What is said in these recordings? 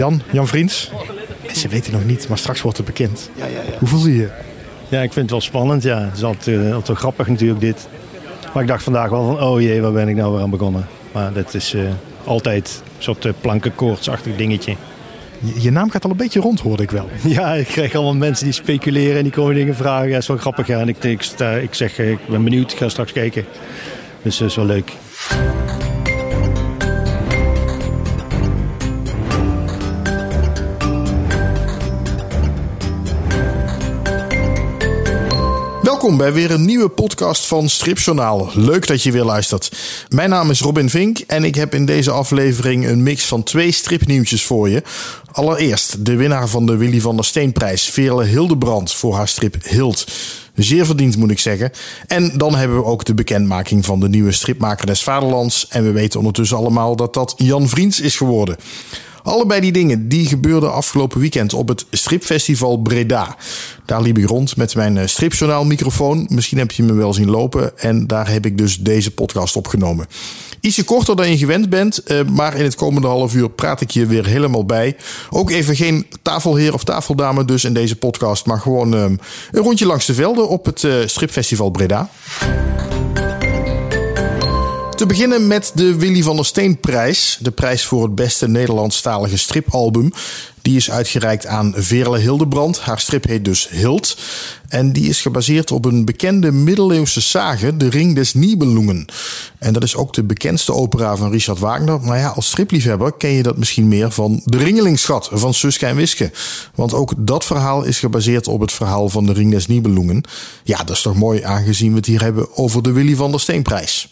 Jan, Jan Vriends. Ze weten nog niet, maar straks wordt het bekend. Hoe voel je je? Ja, ik vind het wel spannend. Ja. Het is altijd, uh, altijd wel grappig natuurlijk dit. Maar ik dacht vandaag wel van, oh jee, waar ben ik nou weer aan begonnen? Maar dat is uh, altijd een soort uh, plankenkoortsachtig dingetje. Je, je, naam gaat al een beetje rond, hoorde ik wel. Ja, ik krijg allemaal mensen die speculeren en die komen dingen vragen. Ja, dat is wel grappig. Ja. En ik, ik, sta, ik zeg, ik ben benieuwd, ik ga straks kijken. Dus dat is wel leuk. Welkom bij weer een nieuwe podcast van Stripjournaal. Leuk dat je weer luistert. Mijn naam is Robin Vink en ik heb in deze aflevering een mix van twee stripnieuwtjes voor je. Allereerst de winnaar van de Willy van der Steenprijs, Veerle Hildebrand, voor haar strip Hild. Zeer verdiend moet ik zeggen. En dan hebben we ook de bekendmaking van de nieuwe stripmaker des Vaderlands. En we weten ondertussen allemaal dat dat Jan Vriends is geworden. Allebei die dingen die gebeurden afgelopen weekend op het stripfestival Breda. Daar liep ik rond met mijn stripjournaal microfoon. Misschien heb je me wel zien lopen. En daar heb ik dus deze podcast opgenomen. Ietsje korter dan je gewend bent, maar in het komende half uur praat ik je weer helemaal bij. Ook even geen tafelheer of tafeldame dus in deze podcast, maar gewoon een rondje langs de velden op het stripfestival Breda. Te beginnen met de Willy van der Steenprijs. De prijs voor het beste Nederlandstalige stripalbum. Die is uitgereikt aan Veerle Hildebrand. Haar strip heet dus Hild. En die is gebaseerd op een bekende middeleeuwse sage, De Ring des Nibelungen. En dat is ook de bekendste opera van Richard Wagner. Maar ja, als stripliefhebber ken je dat misschien meer van De Ringelingschat van Suske en Wiske. Want ook dat verhaal is gebaseerd op het verhaal van De Ring des Nibelungen. Ja, dat is toch mooi aangezien we het hier hebben over de Willy van der Steenprijs.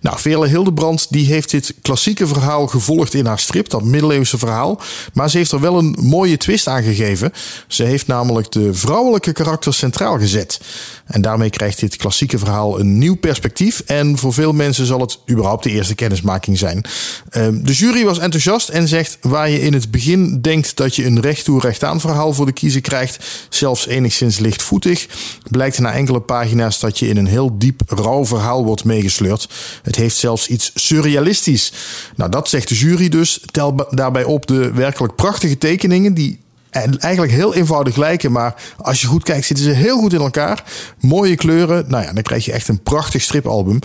Nou, Veerle Hildebrand die heeft dit klassieke verhaal gevolgd in haar strip, dat middeleeuwse verhaal. Maar ze heeft er wel een mooie twist aan gegeven. Ze heeft namelijk de vrouwelijke karakter centraal gezet. En daarmee krijgt dit klassieke verhaal een nieuw perspectief. En voor veel mensen zal het überhaupt de eerste kennismaking zijn. De jury was enthousiast en zegt waar je in het begin denkt dat je een recht toe recht aan verhaal voor de kiezer krijgt, zelfs enigszins lichtvoetig, blijkt na enkele pagina's dat je in een heel diep rauw verhaal wordt meegesleurd. Het heeft zelfs iets surrealistisch. Nou, dat zegt de jury dus. Tel daarbij op de werkelijk prachtige tekeningen die eigenlijk heel eenvoudig lijken, maar als je goed kijkt zitten ze heel goed in elkaar. Mooie kleuren. Nou ja, dan krijg je echt een prachtig stripalbum.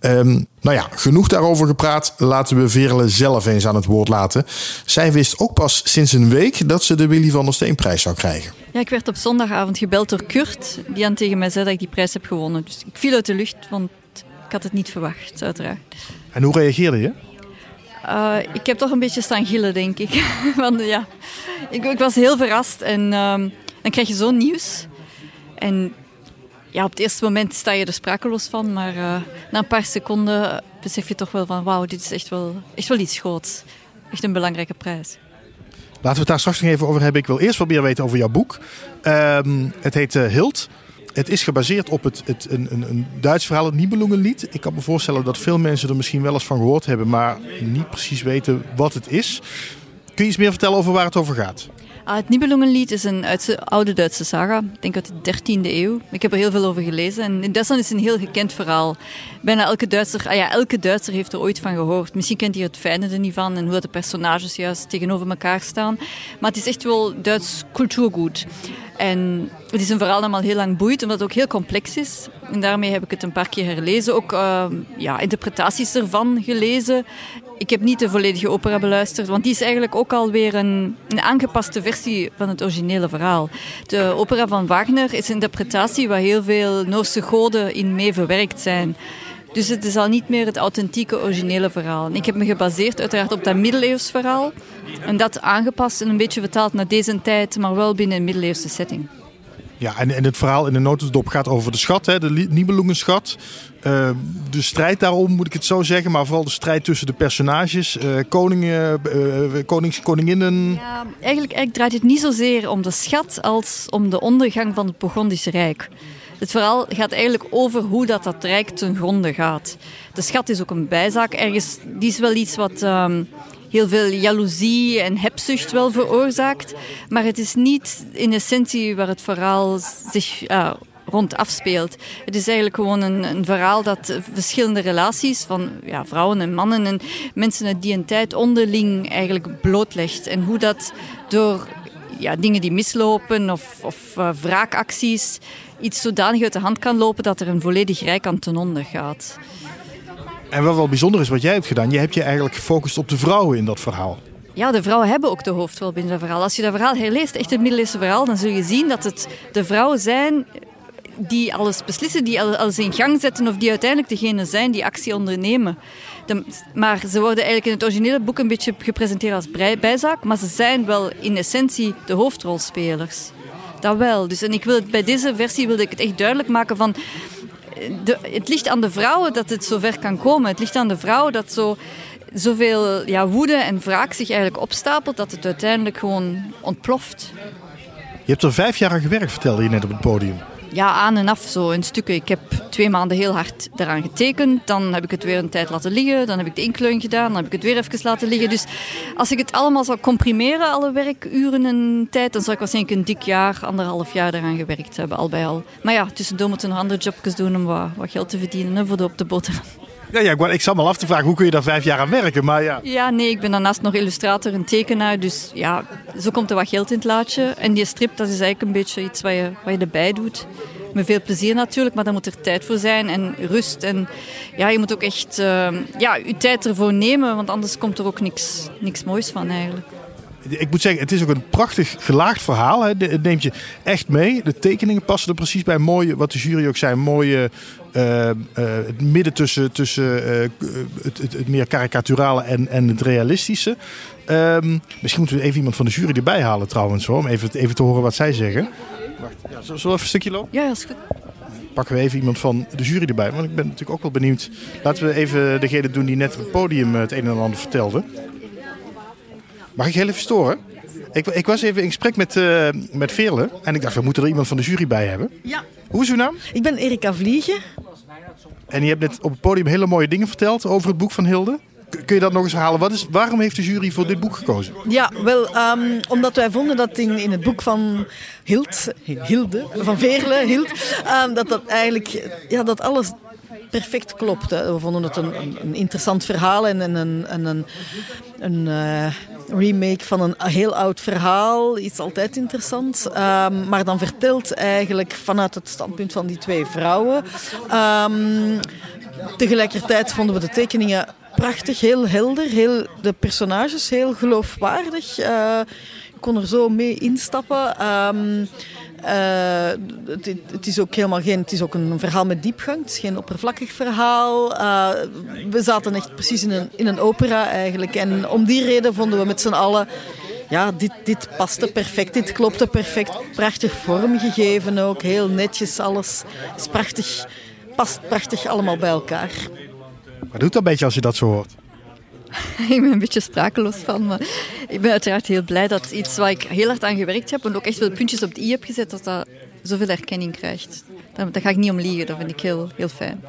Um, nou ja, genoeg daarover gepraat. Laten we Veerle zelf eens aan het woord laten. Zij wist ook pas sinds een week dat ze de Willy van der Steenprijs zou krijgen. Ja, ik werd op zondagavond gebeld door Kurt, die aan tegen mij zei dat ik die prijs heb gewonnen. Dus ik viel uit de lucht, want ik had het niet verwacht, uiteraard. En hoe reageerde je? Uh, ik heb toch een beetje staan gillen, denk ik. Want ja, ik, ik, was heel verrast. En uh, dan krijg je zo'n nieuws. En ja, op het eerste moment sta je er sprakeloos van. Maar uh, na een paar seconden besef je toch wel van... Wauw, dit is echt wel, echt wel iets groots. Echt een belangrijke prijs. Laten we het daar straks nog even over hebben. Ik wil eerst wat meer weten over jouw boek. Ehm, het heet Hild. Het is gebaseerd op het, het, een, een, een Duits verhaal, het Nibelungenlied. Ik kan me voorstellen dat veel mensen er misschien wel eens van gehoord hebben, maar niet precies weten wat het is. Kun je iets meer vertellen over waar het over gaat? Ah, het Nibelungenlied is een oude Duitse saga, ik denk uit de 13e eeuw. Ik heb er heel veel over gelezen en in Duitsland is het een heel gekend verhaal. Bijna elke Duitser, ah ja, elke Duitser heeft er ooit van gehoord. Misschien kent hij het fijne er niet van en hoe de personages juist tegenover elkaar staan. Maar het is echt wel Duits cultuurgoed. En het is een verhaal dat al heel lang boeit, omdat het ook heel complex is. En daarmee heb ik het een paar keer herlezen. Ook uh, ja, interpretaties ervan gelezen. Ik heb niet de volledige opera beluisterd, want die is eigenlijk ook alweer een, een aangepaste versie van het originele verhaal. De opera van Wagner is een interpretatie waar heel veel Noorse goden in mee verwerkt zijn. Dus het is al niet meer het authentieke originele verhaal. ik heb me gebaseerd uiteraard op dat middeleeuws verhaal. En dat aangepast en een beetje vertaald naar deze tijd, maar wel binnen een middeleeuwse setting. Ja, en, en het verhaal in de notendop gaat over de schat, hè, de Nibelungenschat. Uh, de strijd daarom, moet ik het zo zeggen, maar vooral de strijd tussen de personages, uh, koningen, uh, konings, koninginnen. Ja, eigenlijk, eigenlijk draait het niet zozeer om de schat als om de ondergang van het Burgondische Rijk. Het verhaal gaat eigenlijk over hoe dat, dat rijk ten gronde gaat. De schat is ook een bijzaak. Ergens, die is wel iets wat um, heel veel jaloezie en hebzucht wel veroorzaakt. Maar het is niet in essentie waar het verhaal zich... Uh, rond afspeelt. Het is eigenlijk gewoon een, een verhaal dat verschillende relaties van ja, vrouwen en mannen en mensen uit die een tijd onderling eigenlijk blootlegt. En hoe dat door ja, dingen die mislopen of, of uh, wraakacties iets zodanig uit de hand kan lopen dat er een volledig rijk aan ten onder gaat. En wat wel bijzonder is wat jij hebt gedaan, je hebt je eigenlijk gefocust op de vrouwen in dat verhaal. Ja, de vrouwen hebben ook de hoofdrol binnen dat verhaal. Als je dat verhaal herleest, echt het middeleeuwse verhaal, dan zul je zien dat het de vrouwen zijn die alles beslissen, die alles in gang zetten of die uiteindelijk degene zijn die actie ondernemen. Maar ze worden eigenlijk in het originele boek een beetje gepresenteerd als bijzaak, maar ze zijn wel in essentie de hoofdrolspelers. Dat wel. Dus, en ik wil bij deze versie wilde ik het echt duidelijk maken van... De, het ligt aan de vrouwen dat het zover kan komen. Het ligt aan de vrouwen dat zo zoveel ja, woede en wraak zich eigenlijk opstapelt dat het uiteindelijk gewoon ontploft. Je hebt er vijf jaar aan gewerkt, vertelde je net op het podium. Ja, aan en af zo in stukken. Ik heb twee maanden heel hard daaraan getekend. Dan heb ik het weer een tijd laten liggen. Dan heb ik de inkleun gedaan. Dan heb ik het weer even laten liggen. Dus als ik het allemaal zou comprimeren, alle werkuren en tijd, dan zou ik waarschijnlijk een dik jaar, anderhalf jaar daaraan gewerkt hebben, al bij al. Maar ja, tussendoor moeten nog andere jobjes doen om wat, wat geld te verdienen hè, voor de op de boter. Ja, ja, ik zat me af te vragen, hoe kun je daar vijf jaar aan werken? Maar ja. ja, nee, ik ben daarnaast nog illustrator en tekenaar. Dus ja, zo komt er wat geld in het laadje. En die strip, dat is eigenlijk een beetje iets wat je, wat je erbij doet. Met veel plezier natuurlijk, maar daar moet er tijd voor zijn en rust. En ja, je moet ook echt uh, ja, je tijd ervoor nemen, want anders komt er ook niks, niks moois van eigenlijk. Ik moet zeggen, het is ook een prachtig gelaagd verhaal. Hè. Het neemt je echt mee. De tekeningen passen er precies bij. Mooi, wat de jury ook zei, mooie uh, uh, het midden tussen, tussen uh, het, het, het, meer karikaturale en, en het realistische. Um, misschien moeten we even iemand van de jury erbij halen trouwens, hoor, om even, even te horen wat zij zeggen. Wacht, ja, zullen we even een stukje lopen? Ja, dat is goed. Pakken we even iemand van de jury erbij, want ik ben natuurlijk ook wel benieuwd. Laten we even degene doen die net op het podium het een en ander vertelde. Mag ik heel even storen? Ik, ik, was even in gesprek met, uh, met Veerle en ik dacht, we moeten er iemand van de jury bij hebben. Ja. Hoe is uw naam? Ik ben Erika Vliegen. En je hebt net op het podium hele mooie dingen verteld over het boek van Hilde. Kun je dat nog eens herhalen? Wat is, waarom heeft de jury voor dit boek gekozen? Ja, wel, um, omdat wij vonden dat in, in het boek van Hild, Hilde, van Veerle, Hild, um, dat dat eigenlijk, ja, dat alles perfect klopt. Hè. We vonden het een, een, een interessant verhaal en, en een, en een, een uh, remake van een heel oud verhaal. Iets altijd interessant. Um, maar dan vertelt eigenlijk vanuit het standpunt van die twee vrouwen. Um, tegelijkertijd vonden we de tekeningen prachtig, heel helder. Heel, de personages heel geloofwaardig. Uh, ik kon er zo mee instappen. Um, uh, het, het, is ook helemaal geen. Het is ook een verhaal met diepgang. Het is geen oppervlakkig verhaal. Uh, we zaten echt precies in een, in een opera eigenlijk. En om die reden vonden we met z'n allen. Ja, dit, dit paste perfect. Dit klopte perfect. Prachtig vormgegeven ook. Heel netjes alles. Is prachtig. Past prachtig allemaal bij elkaar. Wat doet dat een beetje als je dat zo hoort? ik ben een beetje sprakeloos van. Maar ik ben uiteraard heel blij dat iets waar ik heel hard aan gewerkt heb en ook echt veel puntjes op de i heb gezet, dat dat zoveel erkenning krijgt. Daar, daar ga ik niet om liegen, dat vind ik heel, heel fijn.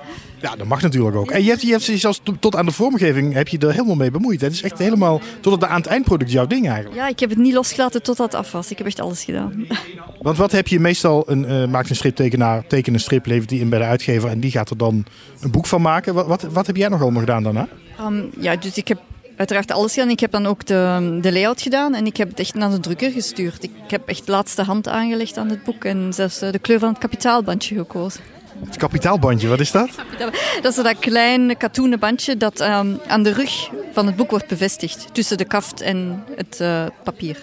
Ja, dat mag natuurlijk ook. En je hebt, je hebt zelfs tot aan de vormgeving heb je er helemaal mee bemoeid. Het is echt helemaal tot aan het eindproduct jouw ding eigenlijk. Ja, ik heb het niet losgelaten tot dat af was. Ik heb echt alles gedaan. Want wat heb je meestal? Een, uh, maakt een striptekenaar, teken een strip, levert die in bij de uitgever en die gaat er dan een boek van maken. Wat, wat, wat heb jij nog allemaal gedaan daarna? Um, ja, dus ik heb uiteraard alles gedaan. Ik heb dan ook de, de layout gedaan en ik heb het echt naar de drukker gestuurd. Ik heb echt laatste hand aangelegd aan het boek en zelfs de kleur van het kapitaalbandje gekozen. Het kapitaalbandje, wat is dat? Dat is dat kleine katoenen bandje dat um, aan de rug van het boek wordt bevestigd. Tussen de kaft en het uh, papier.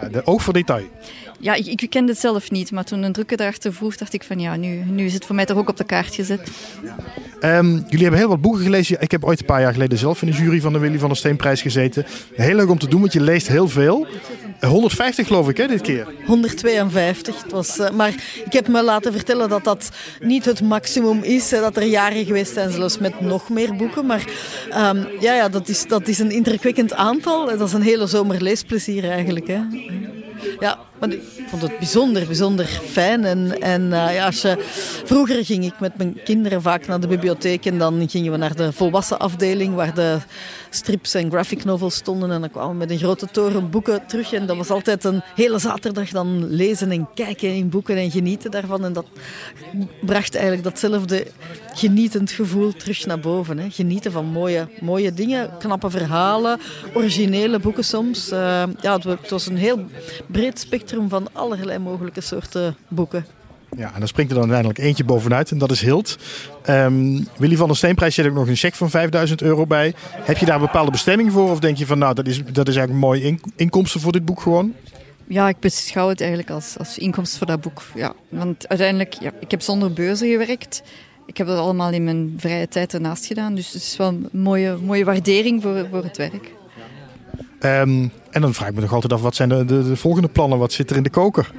Ja, de oog voor detail. Ja, ik, ik kende het zelf niet, maar toen een drukker daarachter vroeg, dacht ik van ja, nu, nu is het voor mij toch ook op de kaart gezet. Um, jullie hebben heel wat boeken gelezen. Ik heb ooit een paar jaar geleden zelf in de jury van de Willy van der Steenprijs gezeten. Heel leuk om te doen, want je leest heel veel. 150 geloof ik, hè, dit keer? 152. Het was, uh, maar ik heb me laten vertellen dat dat niet het maximum is. Hè, dat er jaren geweest zijn, zelfs met nog meer boeken. Maar um, ja, ja dat, is, dat is een indrukwekkend aantal. Dat is een hele zomer leesplezier eigenlijk. Hè. Ja. Ik vond het bijzonder, bijzonder fijn. En, en uh, ja, als je, vroeger ging ik met mijn kinderen vaak naar de bibliotheek en dan gingen we naar de volwassen afdeling waar de strips en graphic novels stonden. En dan kwamen we met een grote toren boeken terug. En dat was altijd een hele zaterdag dan lezen en kijken in boeken en genieten daarvan. En dat bracht eigenlijk datzelfde genietend gevoel terug naar boven. Hè. Genieten van mooie, mooie dingen, knappe verhalen, originele boeken soms. Uh, ja, het was een heel breed spectrum van allerlei mogelijke soorten boeken. Ja, en dan springt er dan uiteindelijk eentje bovenuit en dat is Hilt. Um, Willy van der Steenprijs zet ook nog een cheque van 5000 euro bij. Heb je daar een bepaalde bestemming voor? Of denk je van nou, dat is, dat is eigenlijk mooi inkomsten voor dit boek gewoon? Ja, ik beschouw het eigenlijk als, als inkomsten voor dat boek. Ja, want uiteindelijk, ja, ik heb zonder beurzen gewerkt. Ik heb dat allemaal in mijn vrije tijd ernaast gedaan. Dus het is wel een mooie, mooie waardering voor, voor het werk. Um, en dan vraag ik me nog altijd af, wat zijn de, de, de volgende plannen? Wat zit er in de koker?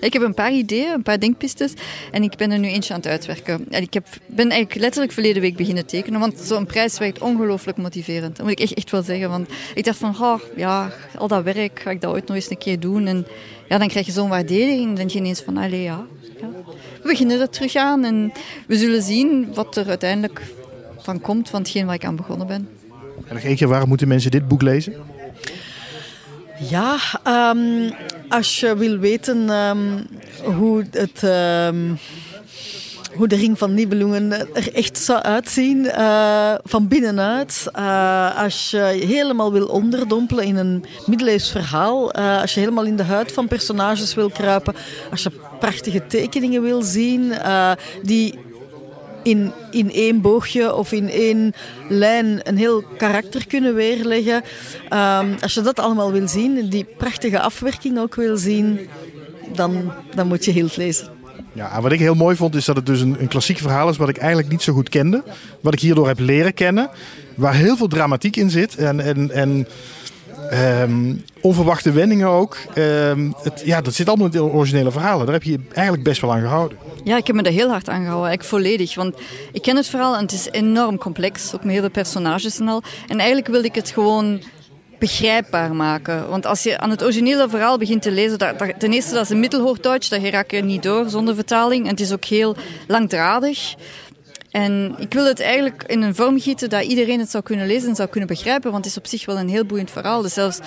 Ik heb een paar ideeën, een paar denkpistes. En ik ben er nu eentje aan het uitwerken. En ik heb, ben eigenlijk letterlijk verleden week beginnen tekenen. Want zo'n prijs werkt ongelooflijk motiverend. Dat moet ik echt, echt wel zeggen. Want ik dacht van, oh, ja, al dat werk, ga ik dat ooit nog eens een keer doen? En ja, dan krijg je zo'n waardering. Dan denk je ineens van, allee, ja, ja. We beginnen er terug aan. En we zullen zien wat er uiteindelijk van komt van hetgeen waar ik aan begonnen ben. En nog één keer, waarom moeten mensen dit boek lezen? Ja, um, als je wil weten um, hoe het... Um, hoe de ring van Nibelungen er echt zou uitzien uh, van binnenuit. Uh, als je helemaal wil onderdompelen in een middeleeuws verhaal. Uh, als je helemaal in de huid van personages wil kruipen. Als je prachtige tekeningen wil zien die in, in één boogje of in één lijn een heel karakter kunnen weerleggen. Um, als je dat allemaal wil zien, die prachtige afwerking ook wil zien, dan, dan moet je Hild lezen. Ja, wat ik heel mooi vond is dat het dus een, een klassiek verhaal is wat ik eigenlijk niet zo goed kende. Wat ik hierdoor heb leren kennen. Waar heel veel dramatiek in zit. En, en, en um, onverwachte wendingen ook. Um, het, ja, dat zit allemaal in de originele verhalen. Daar heb je eigenlijk best wel aan gehouden. Ja, ik heb me er heel hard aan gehouden, eigenlijk volledig. Want ik ken het verhaal en het is enorm complex, ook met heel veel personages en al. En eigenlijk wilde ik het gewoon begrijpbaar maken. Want als je aan het originele verhaal begint te lezen, ten eerste dat is een Middelhoogduits, dat raak je niet door zonder vertaling. En het is ook heel langdradig. En ik wil het eigenlijk in een vorm gieten dat iedereen het zou kunnen lezen en zou kunnen begrijpen, want het is op zich wel een heel boeiend verhaal. Dus zelfs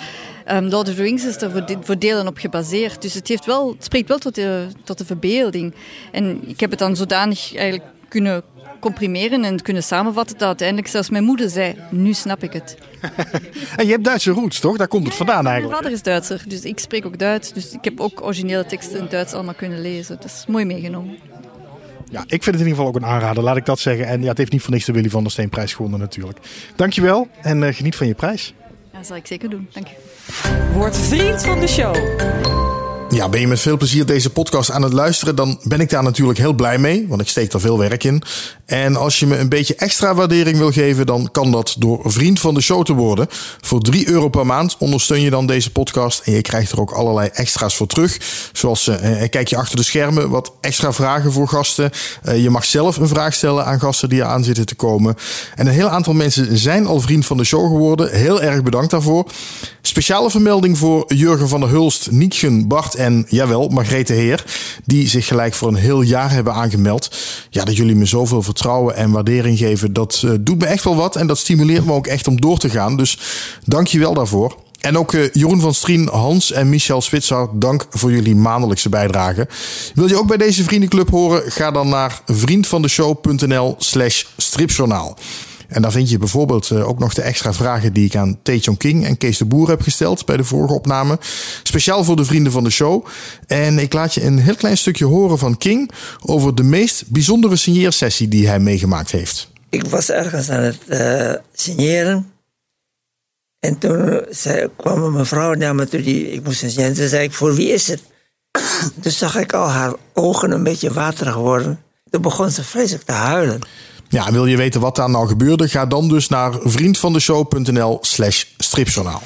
um, Lord of the Rings is er voor, voor, delen op gebaseerd. Dus het, heeft wel, het spreekt wel tot de, tot de verbeelding. En ik heb het dan zodanig eigenlijk kunnen comprimeren en kunnen samenvatten dat uiteindelijk zelfs mijn moeder zei, nu snap ik het. en je hebt Duitse roots, toch? Daar komt het vandaan eigenlijk. Mijn vader is Duitser, dus ik spreek ook Duits. Dus ik heb ook originele teksten in Duits allemaal kunnen lezen. Dat is mooi meegenomen. Ja, ik vind het in ieder geval ook een aanrader, laat ik dat zeggen. En ja, het heeft niet voor niks de Willy van der Steen prijs gewonnen natuurlijk. Dankjewel en uh, geniet van je prijs. Ja, dat zal ik zeker doen. Dank je. Word vriend van de show. Ja, ben je met veel plezier deze podcast aan het luisteren, dan ben ik daar natuurlijk heel blij mee, want ik steek er veel werk in. En als je me een beetje extra waardering wil geven, dan kan dat door vriend van de show te worden. Voor 3 euro per maand ondersteun je dan deze podcast en je krijgt er ook allerlei extra's voor terug. Zoals uh, kijk je achter de schermen, wat extra vragen voor gasten. Uh, je mag zelf een vraag stellen aan gasten die er aan zitten te komen. En een heel aantal mensen zijn al vriend van de show geworden. Heel erg bedankt daarvoor. Speciale vermelding voor Jurgen van der Hulst, Nietgen, Bart en jawel, Margrethe Heer. Die zich gelijk voor een heel jaar hebben aangemeld. Ja, dat jullie me zoveel vertrouwen en waardering geven, dat uh, doet me echt wel wat. En dat stimuleert me ook echt om door te gaan. Dus dank je wel daarvoor. En ook uh, Jeroen van Strien, Hans en Michel Switzer, dank voor jullie maandelijkse bijdrage. Wil je ook bij deze vriendenclub horen? Ga dan naar vriendvandeshow.nl slash stripjournaal. En daar vind je bijvoorbeeld eh, ook nog de extra vragen die ik aan Tae King en Kees de Boer heb gesteld bij de vorige opname. Speciaal voor de vrienden van de show. En ik laat je een heel klein stukje horen van King over de meest bijzondere signeersessie die hij meegemaakt heeft. Ik was ergens aan het uh, signeren. En toen zei, kwam een mevrouw naar me toe, die, ik moest signeren. Toen zei ik, voor wie is het? toen zag ik al haar ogen een beetje waterig worden. Toen begon ze vreselijk te huilen. Ja, wil je weten wat daar nou gebeurde? Ga dan dus naar vriendvandeshow.nl slash stripjournaal.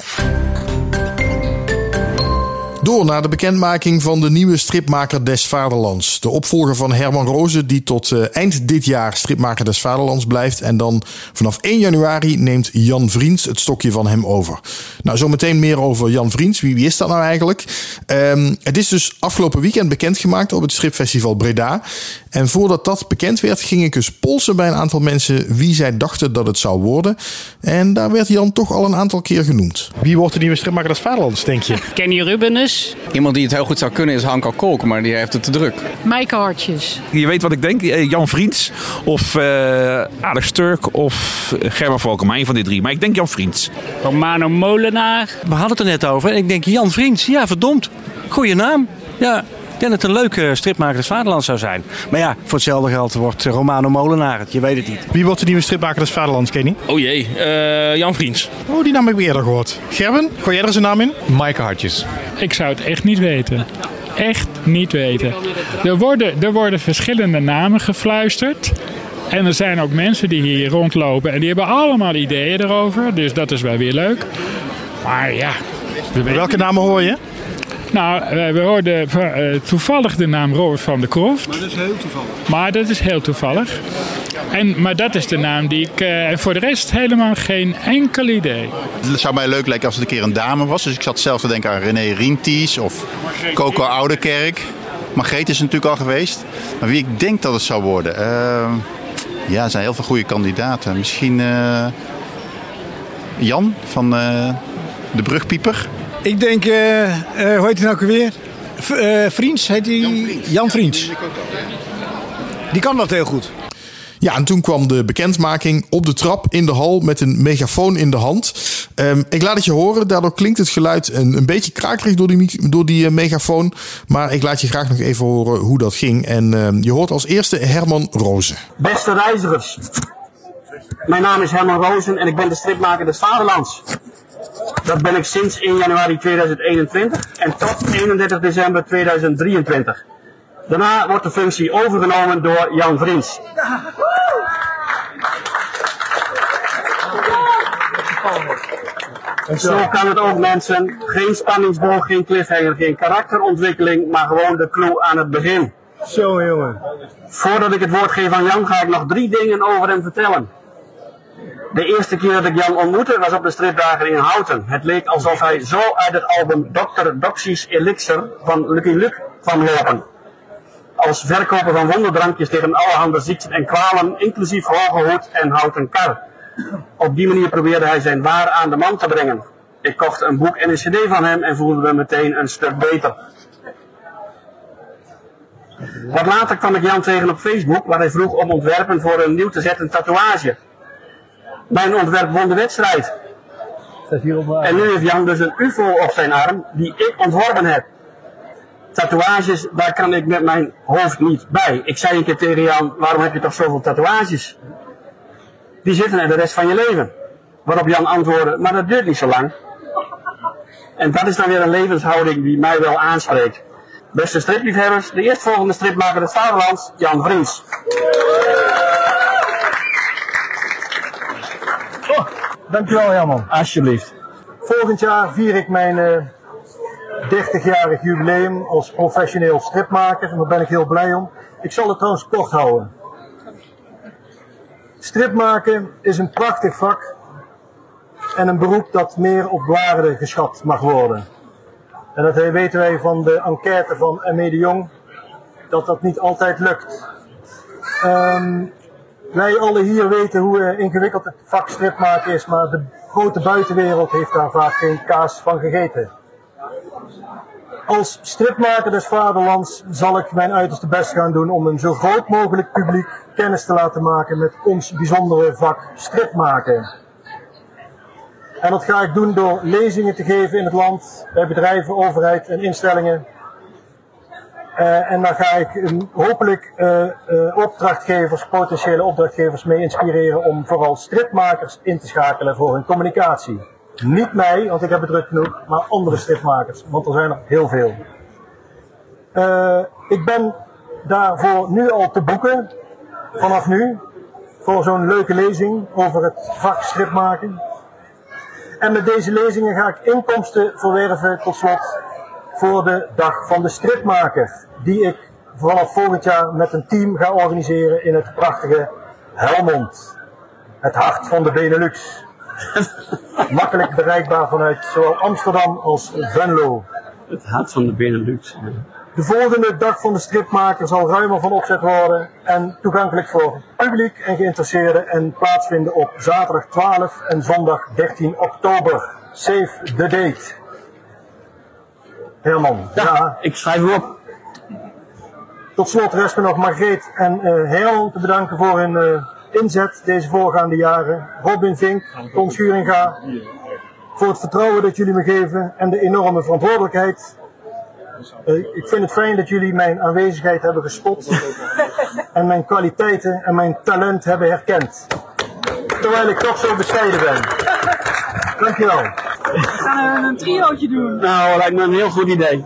Door naar de bekendmaking van de nieuwe stripmaker des Vaderlands. De opvolger van Herman Rozen, die tot uh, eind dit jaar stripmaker des Vaderlands blijft. En dan vanaf 1 januari neemt Jan Vriends het stokje van hem over. Nou, zometeen meer over Jan Vriends. Wie, wie is dat nou eigenlijk? Um, het is dus afgelopen weekend bekendgemaakt op het stripfestival Breda. En voordat dat bekend werd, ging ik eens polsen bij een aantal mensen wie zij dachten dat het zou worden. En daar werd Jan toch al een aantal keer genoemd. Wie wordt de nieuwe stripmaker des Vaderlands, denk je? Kenny Rubenes. Iemand die het heel goed zou kunnen is Hanko Kolk, maar die heeft het te druk. Maaike Hartjes. Je weet wat ik denk, Jan Vriends of uh, Alex Sturk of Germa Valkema, een van die drie. Maar ik denk Jan Vriends. Romano Molenaar. We hadden het er net over en ik denk Jan Vriends. Ja, verdomd. Goeie naam. Ja, denk dat het een leuke stripmaker des Vaderlands zou zijn. Maar ja, voor hetzelfde geld wordt Romano Molenaar het. Je weet het niet. Wie wordt de nieuwe stripmaker des Vaderlands, Kenny? Oh jee, uh, Jan Vriends. Oh, die naam heb ik eerder gehoord. Gerben, gooi jij er zijn naam in? Maaike Hartjes. Ik zou het echt niet weten. Echt niet weten. Er worden, er worden verschillende namen gefluisterd. En er zijn ook mensen die hier rondlopen en die hebben allemaal ideeën erover. Dus dat is wel weer leuk. Maar ja. Welke namen hoor je? Nou, we hoorden uh, toevallig de naam Robert van der Kroft. Maar dat is heel toevallig. Maar dat is heel toevallig. En, maar dat is de naam die ik... Uh, voor de rest helemaal geen enkel idee. Het zou mij leuk lijken als het een keer een dame was. Dus ik zat zelf te denken aan René Rienties of Coco Oudekerk. Margreet is natuurlijk al geweest. Maar wie ik denk dat het zou worden... Uh, ja, er zijn heel veel goede kandidaten. Misschien Jan van de Brugpieper. Ik denk, uh, uh, hoe heet hij nou weer? V uh, Vriends, heet hij? Jan Vriends. Jan Vriends. Die kan dat heel goed. Ja, en toen kwam de bekendmaking op de trap in de hal met een megafoon in de hand. Um, ik laat het je horen, daardoor klinkt het geluid een, een beetje krakerig door die, door die uh, megafoon. Maar ik laat je graag nog even horen hoe dat ging. En uh, je hoort als eerste Herman Rozen. Beste reizigers, mijn naam is Herman Rozen en ik ben de stripmaker des Vaderlands. Dat ben ik sinds 1 januari 2021 en tot 31 december 2023. Daarna wordt de functie overgenomen door Jan Vriends. Zo kan het ook mensen. Geen spanningsboog, geen cliffhanger, geen karakterontwikkeling, maar gewoon de clue aan het begin. Zo jongen. Voordat ik het woord geef aan Jan ga ik nog drie dingen over hem vertellen. De eerste keer dat ik Jan ontmoette was op de stripdagen in Houten. Het leek alsof hij zo uit het album Dr. Doxy's Elixir van Lucky Luke kwam lopen. Als verkoper van wonderdrankjes tegen allerhande ziekten en kwalen, inclusief hoge hoed en houten kar. Op die manier probeerde hij zijn waar aan de man te brengen. Ik kocht een boek en een cd van hem en voelde me meteen een stuk beter. Wat later kwam ik Jan tegen op Facebook, waar hij vroeg om ontwerpen voor een nieuw te zetten tatoeage. Mijn ontwerp won de wedstrijd. En nu heeft Jan dus een UFO op zijn arm die ik ontworpen heb. Tatoeages, daar kan ik met mijn hoofd niet bij. Ik zei een keer tegen Jan, waarom heb je toch zoveel tatoeages? Die zitten er de rest van je leven. Waarop Jan antwoordde, maar dat duurt niet zo lang. En dat is dan weer een levenshouding die mij wel aanspreekt. Beste stripliefhebbers, de eerstvolgende stripmaker des Vaderlands, Jan Vriends. Dankjewel Herman. Alsjeblieft. Volgend jaar vier ik mijn uh, 30-jarig jubileum als professioneel stripmaker. En daar ben ik heel blij om. Ik zal het trouwens kort houden. Stripmaken is een prachtig vak. En een beroep dat meer op waarde geschat mag worden. En dat weten wij van de enquête van M.E. de Jong. Dat dat niet altijd lukt. Um, wij alle hier weten hoe ingewikkeld het vak stripmaken is, maar de grote buitenwereld heeft daar vaak geen kaas van gegeten. Als stripmaker des vaderlands zal ik mijn uiterste best gaan doen om een zo groot mogelijk publiek kennis te laten maken met ons bijzondere vak stripmaken. En dat ga ik doen door lezingen te geven in het land, bij bedrijven, overheid en instellingen. Uh, en dan ga ik hopelijk uh, uh, opdrachtgevers, potentiële opdrachtgevers mee inspireren om vooral stripmakers in te schakelen voor hun communicatie. Niet mij, want ik heb het druk genoeg, maar andere stripmakers, want er zijn er heel veel. ik ben daarvoor nu al te boeken, vanaf nu, voor zo'n leuke lezing over het vak stripmaken. En met deze lezingen ga ik inkomsten verwerven tot slot voor de Dag van de Stripmaker. Die ik vanaf volgend jaar met een team ga organiseren in het prachtige Helmond. Het hart van de Benelux. Makkelijk bereikbaar vanuit zowel Amsterdam als Venlo. Het hart van de Benelux. De volgende dag van de stripmaker zal ruimer van opzet worden en toegankelijk voor publiek en geïnteresseerden en plaatsvinden op zaterdag 12 en zondag 13 oktober. Save the date. Herman, ja. Ik schrijf hem op. Tot slot rest me nog Margreet en eh Herman te bedanken voor hun eh, inzet deze voorgaande jaren. Robin Vink, Ton Schuringa, voor het vertrouwen dat jullie me geven en de enorme verantwoordelijkheid. Eh, ik vind het fijn dat jullie mijn aanwezigheid hebben gespot en mijn kwaliteiten en mijn talent hebben herkend. Terwijl ik toch zo bescheiden ben. Dankjewel. We gaan een triootje doen. Nou, lijkt me een heel goed idee.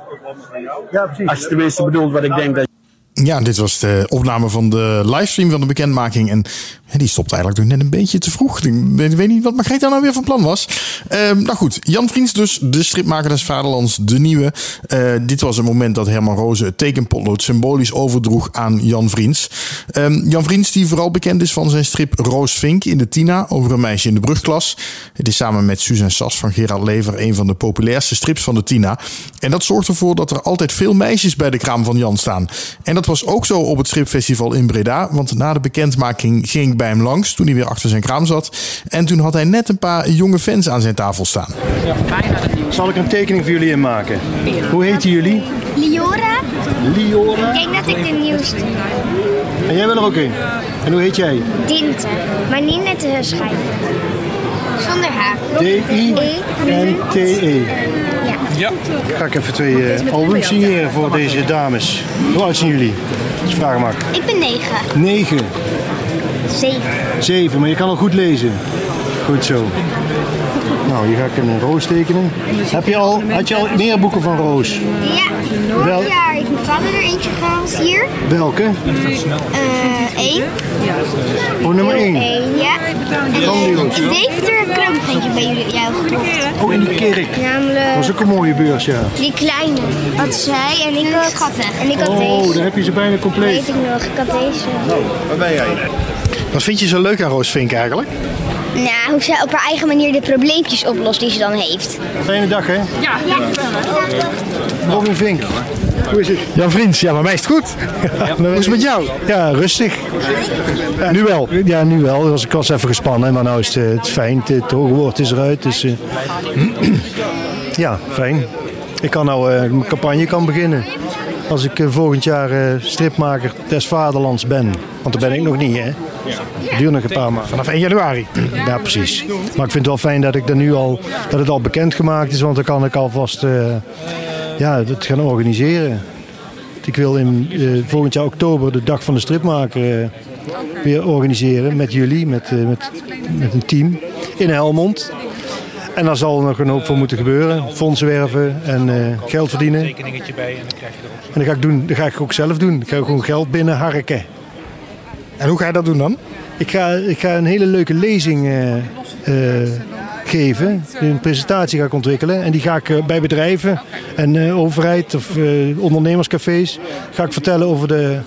Ja, precies. Als je tenminste bedoelt wat ik denk dat Ja, dit was de opname van de livestream van de bekendmaking. En ja, die stopt eigenlijk nog net een beetje te vroeg. Ik weet, niet wat Margreet nou weer van plan was. Ehm, nou goed, Jan Vriends dus, de stripmaker des Vaderlands, de nieuwe. Eh, dit was een moment dat Herman Roze het tekenpotlood symbolisch overdroeg aan Jan Vriends. Ehm, Jan Vriends die vooral bekend is van zijn strip Roos Vink in de Tina over een meisje in de brugklas. Het is samen met Suzanne Sas van Gerard Lever een van de populairste strips van de Tina. En dat zorgt ervoor dat er altijd veel meisjes bij de kraam van Jan staan. En dat was ook zo op het stripfestival in Breda, want na de bekendmaking ging ik bij hem langs toen hij weer achter zijn kraam zat. En toen had hij net een paar jonge fans aan zijn tafel staan. Zal ik een tekening voor jullie inmaken? Hoe heten jullie? Liora. Liora. Ik denk dat ik de nieuwste. En jij bent er ook in. En hoe heet jij? Dinte. Maar niet met de schijf. Zonder haar. D-I-N-T-E. Ja. Ja. Ga ik even twee eh, albums signeren voor deze dames. Hoe oud zijn jullie? Dat is vraag maar. Ik ben negen. Negen. Zeven. Zeven, maar je kan al goed lezen. Goed zo. Nou, hier ga ik een roos tekenen. Heb je al, had je al meer boeken van Roos? Ja. Wel- jaar heeft mijn vader er eentje gehaald hier. Welke? Eh, één. Oh, nummer één. Eén, ja. En in Deventer heb ik er ook nog eentje bij jullie jou gekocht. Oh, in die kerk. Namelijk Dat was ook een mooie beurs, ja. die kleine. Had zij en ik had, en ik had Oh, deze. dan heb je ze bijna compleet. Weet ik nog, ik had deze. Waar ben jij? Wat vind je zo leuk aan Roos Vink eigenlijk? Nou, hoe zij op haar eigen manier de probleempjes oplost die ze dan heeft. Fijne dag, hè? Ja. Robin Vink. Hoe is het? Jan Vriends, ja, bij mij is het goed. Hoe is het met jou? Ja, rustig. nu wel? Ja, nu wel. Was, ik was even gespannen, maar nu is het, eh, het fijn. Het, het hoge woord is eruit. Dus, eh, ja, fijn. Ik kan nou eh, mijn campagne kan beginnen. Als ik eh, volgend jaar eh, stripmaker des Vaderlands ben. Want dat ben ik nog niet, hè? Het duurt nog een paar maanden. Vanaf 1 januari? Ja, precies. Maar ik vind het wel fijn dat, ik er nu al, dat het al bekendgemaakt is. Want dan kan ik alvast eh, ja, het gaan organiseren. Ik wil in, eh, volgend jaar oktober de Dag van de Stripmaker weer organiseren met jullie, met, eh, met, met een team in Helmond. En daar zal nog een hoop voor moeten gebeuren. Fondsen werven en eh, geld verdienen. En tekeningetje bij en dan krijg je er ook dat ga, ik doen, dat ga ik ook zelf doen. Ik ga gewoon geld binnenharken. En hoe ga je dat doen dan? Ik ga, ik ga een hele leuke lezing eh, eh, geven. Een presentatie ga ik ontwikkelen. En die ga ik bij bedrijven en eh, overheid of eh, ondernemerscafés ga ik vertellen over de,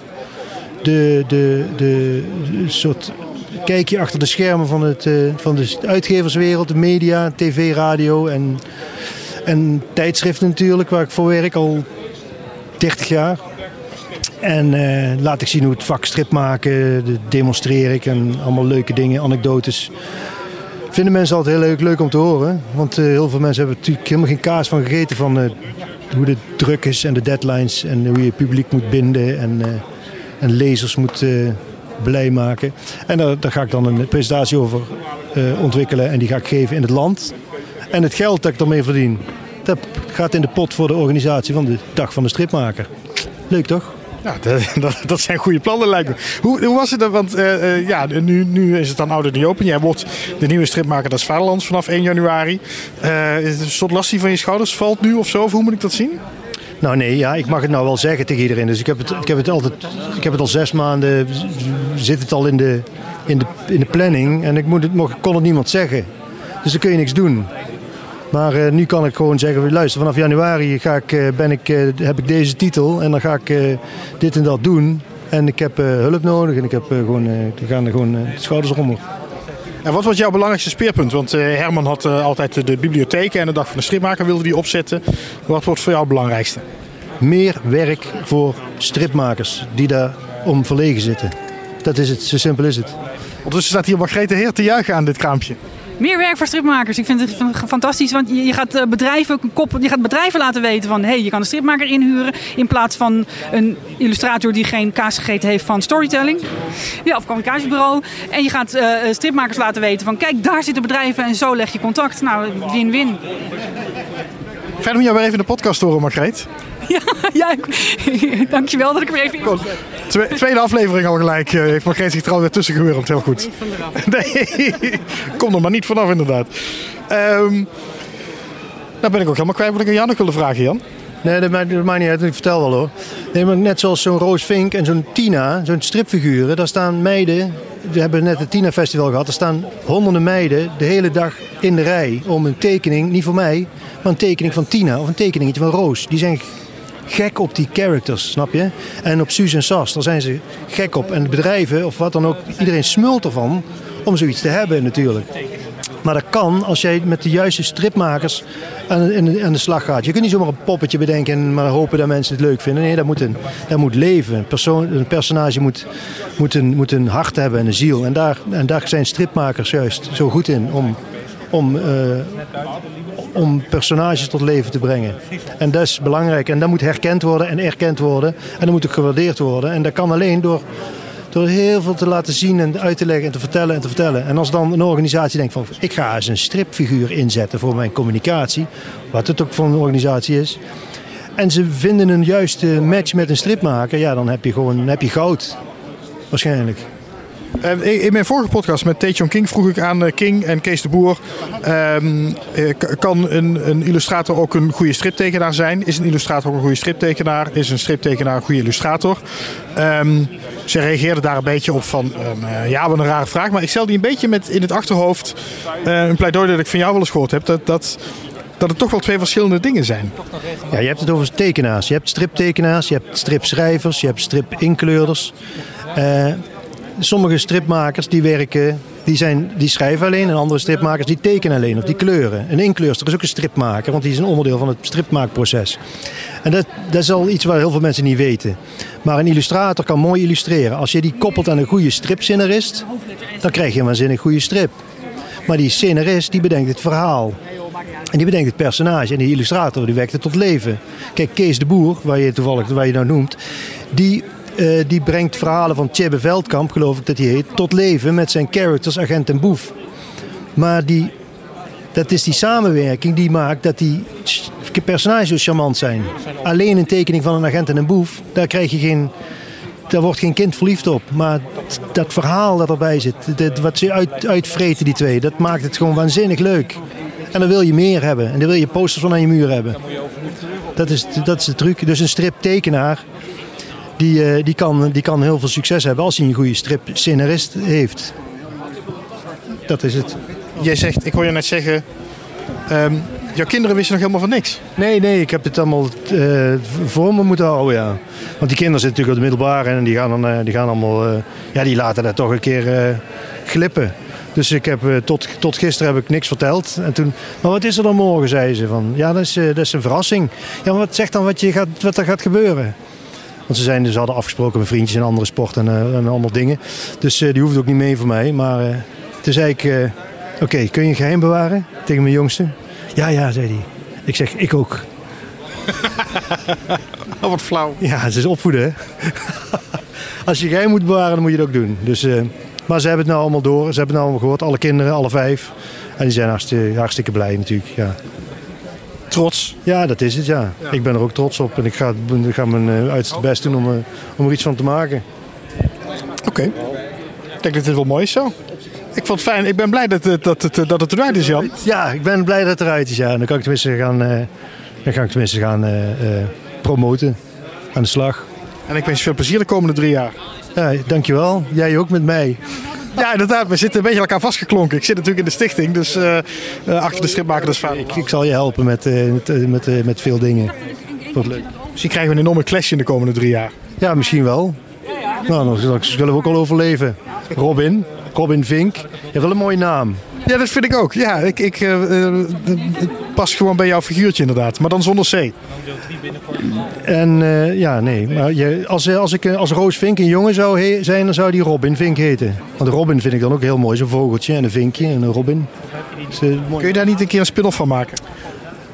de, de, de, soort kijkje achter de schermen van, het, eh, van de uitgeverswereld, de media, tv, radio en, en tijdschriften natuurlijk, waar ik voor werk al 30 jaar. En eh, laat ik zien hoe het vak strip maken, demonstreer ik en allemaal leuke dingen, anekdotes. Vinden mensen altijd heel leuk, leuk om te horen. Want eh, heel veel mensen hebben natuurlijk helemaal geen kaas van gegeten van hoe de druk is en de deadlines en hoe je publiek moet binden en, en lezers moet blij maken. En daar, ga ik dan een presentatie over eh, ontwikkelen en die ga ik geven in het land. En het geld dat ik daarmee verdien, dat gaat in de pot voor de organisatie van de Dag van de Stripmaker. Leuk toch? Ja, dat, dat, dat zijn goede plannen lijkt me. Hoe, hoe was het dan? Want eh, eh, ja, nu, nu is het dan ouder niet open. Jij wordt de nieuwe stripmaker des Vaderlands vanaf 1 januari. Is het een soort last die van je schouders valt nu of zo? Of hoe moet ik dat zien? Nou nee, ja, ik mag het nou wel zeggen tegen iedereen. Dus ik heb het, ik heb het altijd, ik heb het al zes maanden, zit het al in de, in de, in de planning. En ik moet het, kon het niemand zeggen. Dus dan kun je niks doen. Maar eh, nu kan ik gewoon zeggen, luister, vanaf januari ga ik, eh, ben ik, eh, heb ik deze titel en dan ga ik dit en dat doen. En ik heb hulp nodig en ik heb gewoon, gaan er gewoon de schouders onder. En wat was jouw belangrijkste speerpunt? Want eh, Herman had eh, altijd de bibliotheek en de dag van de stripmaker wilde die opzetten. Wat wordt voor jou het belangrijkste? Meer werk voor stripmakers die daar om verlegen zitten. Dat is het, zo simpel is het. Ondertussen staat hier Margrethe Heer te juichen aan dit kraampje. Meer werk voor stripmakers. Ik vind het fantastisch, want je gaat eh, bedrijven, kop, je gaat bedrijven laten weten van... hé, hey, je kan een stripmaker inhuren in plaats van een illustrator die geen kaas gegeten heeft van storytelling. Ja, of communicatiebureau. En je gaat eh, stripmakers laten weten van... kijk, daar zitten bedrijven en zo leg je contact. Nou, win-win. Fijn om jou weer even in de podcast te horen, Margreet. Ja, ja ik- dankjewel dat ik er weer even in was. Twe- tweede aflevering al gelijk. eh, heeft Margreet zich trouwens weer tussen gewurmd. Heel goed. Nee, kom er maar niet vanaf inderdaad. Ehm nou ben ik ook helemaal kwijt wat ik aan Jan nog wilde vragen, Jan. Nee, dat maakt, dat maakt niet uit. Ik vertel wel hoor. Nee, maar net zoals zo'n Roos Vink en zo'n Tina, zo'n stripfiguren. Daar staan meiden, we hebben net het Tina Festival gehad. Er staan honderden meiden de hele dag in de rij om een tekening, niet voor mij, maar een tekening van Tina of een tekeningetje van Roos. Die zijn gek op die characters, snap je? En op Suus en Sas, daar zijn ze gek op. En bedrijven of wat dan ook, iedereen smult ervan om zoiets te hebben natuurlijk. Maar dat kan als jij met de juiste stripmakers aan, aan- aan de slag gaat. Je kunt niet zomaar een poppetje bedenken en maar hopen dat mensen het leuk vinden. Nee, dat moet, een, dat moet leven. Een, persoon, een personage moet, moet, een, moet een hart hebben en een ziel. En daar, en daar zijn stripmakers juist zo goed in om, om, eh, om personages tot leven te brengen. En dat is belangrijk. En dat moet herkend worden en erkend worden. En dat moet ook gewaardeerd worden. En dat kan alleen door door heel veel te laten zien en uit te leggen en te vertellen en te vertellen. En als dan een organisatie denkt van ik ga eens een stripfiguur inzetten voor mijn communicatie, wat het ook voor een organisatie is. En ze vinden een juiste match met een stripmaker, ja, dan heb je gewoon dan heb je goud. Waarschijnlijk. Eh, in mijn vorige podcast met Taechon King vroeg ik aan eh, King en Kees de Boer... ehm, eh, kan een, een illustrator ook een goede striptekenaar zijn? Is een illustrator ook een goede striptekenaar? Is een striptekenaar een goede illustrator? Ehm, ze reageerden daar een beetje op van... ehm, eh, ja, wat een rare vraag. Maar ik stel die een beetje met in het achterhoofd... een pleidooi dat ik van jou wel eens gehoord heb... dat, dat, dat het toch wel twee verschillende dingen zijn. Ja, je hebt het over tekenaars. Je hebt striptekenaars, je hebt stripschrijvers, je hebt stripinkleurs. Eh sommige stripmakers die werken, die, zijn, die schrijven alleen en andere stripmakers die tekenen alleen of die kleuren. Een inkleurster is ook een stripmaker, want die is een onderdeel van het stripmaakproces. En dat, dat is al iets waar heel veel mensen niet weten. Maar een illustrator kan mooi illustreren. Als je die koppelt aan een goede stripscenarist, dan krijg je een waanzinnig goede strip. Maar die scenarist die bedenkt het verhaal. En die bedenkt het personage. En die illustrator die wekt het tot leven. Kijk, Kees de Boer, waar je toevallig waar je nou noemt, die, eh, die brengt verhalen van Tjebbe Veldkamp, geloof ik dat hij heet, tot leven met zijn characters agent en boef. Maar die, dat is die samenwerking die maakt dat die personages zo charmant zijn. Alleen een tekening van een agent en een boef, daar krijg je geen, daar wordt geen kind verliefd op. Maar dat verhaal dat erbij zit, wat ze uit, uitvreten die twee, dat maakt het gewoon waanzinnig leuk. En dan wil je meer hebben. En dan wil je posters van aan je muur hebben. Dat is, dat is de truc. Dus een striptekenaar, die, eh, die, kan, die kan heel veel succes hebben als hij een goede stripscenarist heeft. Dat is het. Jij zegt, ik hoor je net zeggen... ehm, jouw kinderen wisten nog helemaal van niks. Nee, nee, ik heb het allemaal eh, voor me moeten houden, ja. Want die kinderen zitten natuurlijk op de middelbare en die gaan, dan, eh, die gaan allemaal... ja, die laten dat toch een keer glippen. Dus ik heb, tot, tot gisteren heb ik niks verteld. En toen, maar wat is er dan morgen, zei ze. Van, ja, dat is, dat is een verrassing. Ja, maar wat zegt dan wat, je gaat, wat er gaat gebeuren? Want ze, zijn, dus, ze hadden afgesproken met vriendjes en andere sporten en, eh, en allemaal dingen. Dus eh, die hoeft ook niet mee voor mij. Maar toen zei ik, oké, kun je een geheim bewaren tegen mijn jongste? Ja, ja, zei hij. Ik zeg, ik ook. Oh, wat flauw. Ja, ze is opvoeden. hè. Als je geheim moet bewaren, dan moet je het ook doen. Dus, eh, maar ze hebben het nou allemaal door. Ze hebben het nou allemaal gehoord. Alle kinderen, alle vijf. En die zijn hartstikke, hartstikke blij natuurlijk. Ja. Trots? Ja, dat is het, ja. Ik ben er ook trots op. En ik ga, ik ga mijn eh, uiterste best doen om, eh, om er iets van te maken. Oké. Ik denk dat dit wel mooi is zo. Ik vond het fijn. Ik ben blij dat, het- dat, het, dat het eruit is, Jan. Ja, ik ben blij dat het eruit is. Ja. En dan kan ik tenminste gaan, eh, dan kan ik tenminste gaan eh, eh, promoten. Aan de slag. En ik wens je veel plezier de komende drie jaar. Ja, dankjewel. Jij ook met mij. Ja, inderdaad. We zitten een beetje aan elkaar vastgeklonken. Ik zit natuurlijk in de stichting, dus eh, eh, achter de stripmaker dus vader. Ik, ik zal je helpen met, eh, met, met, met veel dingen. Wordt leuk. Misschien krijgen we een enorme clash in de komende drie jaar. Ja, misschien wel. Nou, dan dan zullen we ook al overleven. Robin, Robin Vink. Je hebt wel een mooie naam. Ja, dat vind ik ook. Ja, ik, ik eh, eh, het past gewoon bij jouw figuurtje inderdaad. Maar dan zonder C. En eh, ja, nee. Maar je, als, als, ik, als Roos Vink een jongen zou he- zijn, dan zou die Robin Vink heten. Want Robin vind ik dan ook heel mooi. Zo'n vogeltje en een vinkje en een Robin. Dus. Kun je daar niet een keer een spin-off van maken?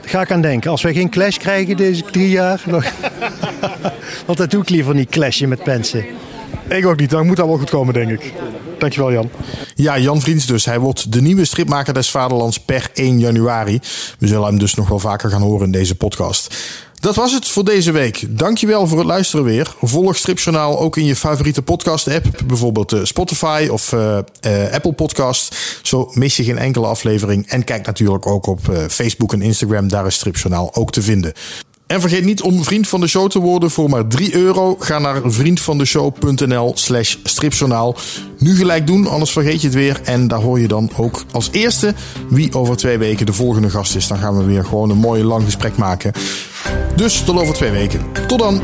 Daar ga ik aan denken. Als wij geen clash krijgen deze drie jaar. Dan... Want dat doe ik liever niet clashen met mensen. Ik ook niet. Dan moet dat wel goed komen, denk ik. Dankjewel, Jan. Ja, Jan Vriends dus. Hij wordt de nieuwe stripmaker des Vaderlands per 1 januari. We zullen hem dus nog wel vaker gaan horen in deze podcast. Dat was het voor deze week. Dankjewel voor het luisteren weer. Volg Stripjournaal ook in je favoriete podcast-app. Bijvoorbeeld eh, Spotify of eh, eh, Apple Podcast. Zo mis je geen enkele aflevering. En kijk natuurlijk ook op Facebook en Instagram. Daar is Stripjournaal ook te vinden. En vergeet niet om vriend van de show te worden voor maar 3 euro. Ga naar vriendvandeshow.nl slash stripjournaal. Nu gelijk doen, anders vergeet je het weer. En daar hoor je dan ook als eerste wie over twee weken de volgende gast is. Dan gaan we weer gewoon een mooi lang gesprek maken. Dus tot over twee weken. Tot dan!